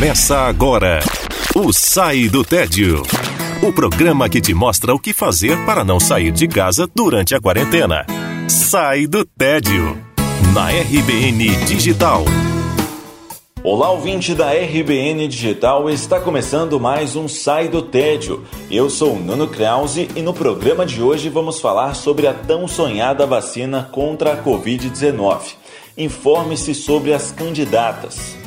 Começa agora o Sai do Tédio. O programa que te mostra o que fazer para não sair de casa durante a quarentena. Sai do Tédio. Na RBN Digital. Olá, ouvinte da RBN Digital, está começando mais um Sai do Tédio. Eu sou o Nuno Krause e no programa de hoje vamos falar sobre a tão sonhada vacina contra a Covid-19. Informe-se sobre as candidatas.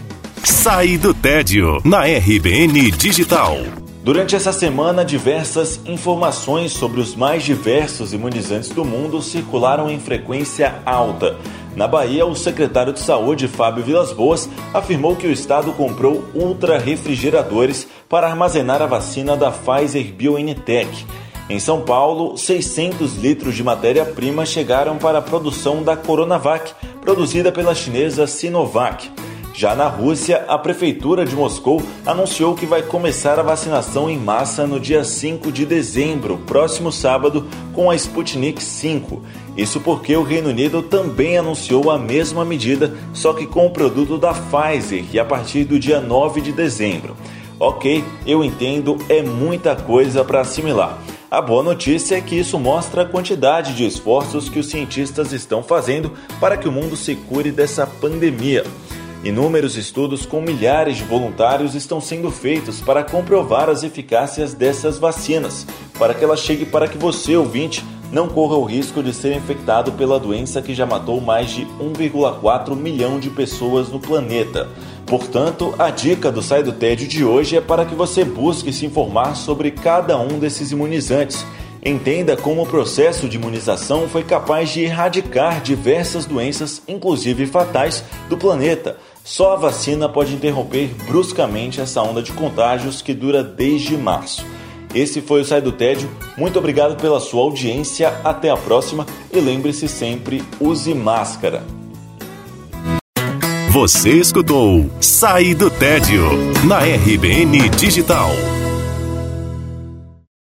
Sai do Tédio, na RBN Digital. Durante essa semana, diversas informações sobre os mais diversos imunizantes do mundo circularam em frequência alta. Na Bahia, o secretário de Saúde, Fábio Vilas Boas, afirmou que o estado comprou ultra refrigeradores para armazenar a vacina da Pfizer BioNTech. Em São Paulo, 600 litros de matéria-prima chegaram para a produção da Coronavac, produzida pela chinesa Sinovac. Já na Rússia, a prefeitura de Moscou anunciou que vai começar a vacinação em massa no dia 5 de dezembro, próximo sábado, com a Sputnik V. Isso porque o Reino Unido também anunciou a mesma medida, só que com o produto da Pfizer e a partir do dia 9 de dezembro. Ok, eu entendo, é muita coisa para assimilar. A boa notícia é que isso mostra a quantidade de esforços que os cientistas estão fazendo para que o mundo se cure dessa pandemia. Inúmeros estudos com milhares de voluntários estão sendo feitos para comprovar as eficácias dessas vacinas, para que ela chegue para que você, ouvinte, não corra o risco de ser infectado pela doença que já matou mais de 1,4 milhão de pessoas no planeta. Portanto, a dica do Sai do Tédio de hoje é para que você busque se informar sobre cada um desses imunizantes. Entenda como o processo de imunização foi capaz de erradicar diversas doenças, inclusive fatais, do planeta só a vacina pode interromper bruscamente essa onda de contágios que dura desde março. Esse foi o Sai do Tédio. Muito obrigado pela sua audiência. Até a próxima e lembre-se sempre: use máscara. Você escutou Sai do Tédio na RBN Digital.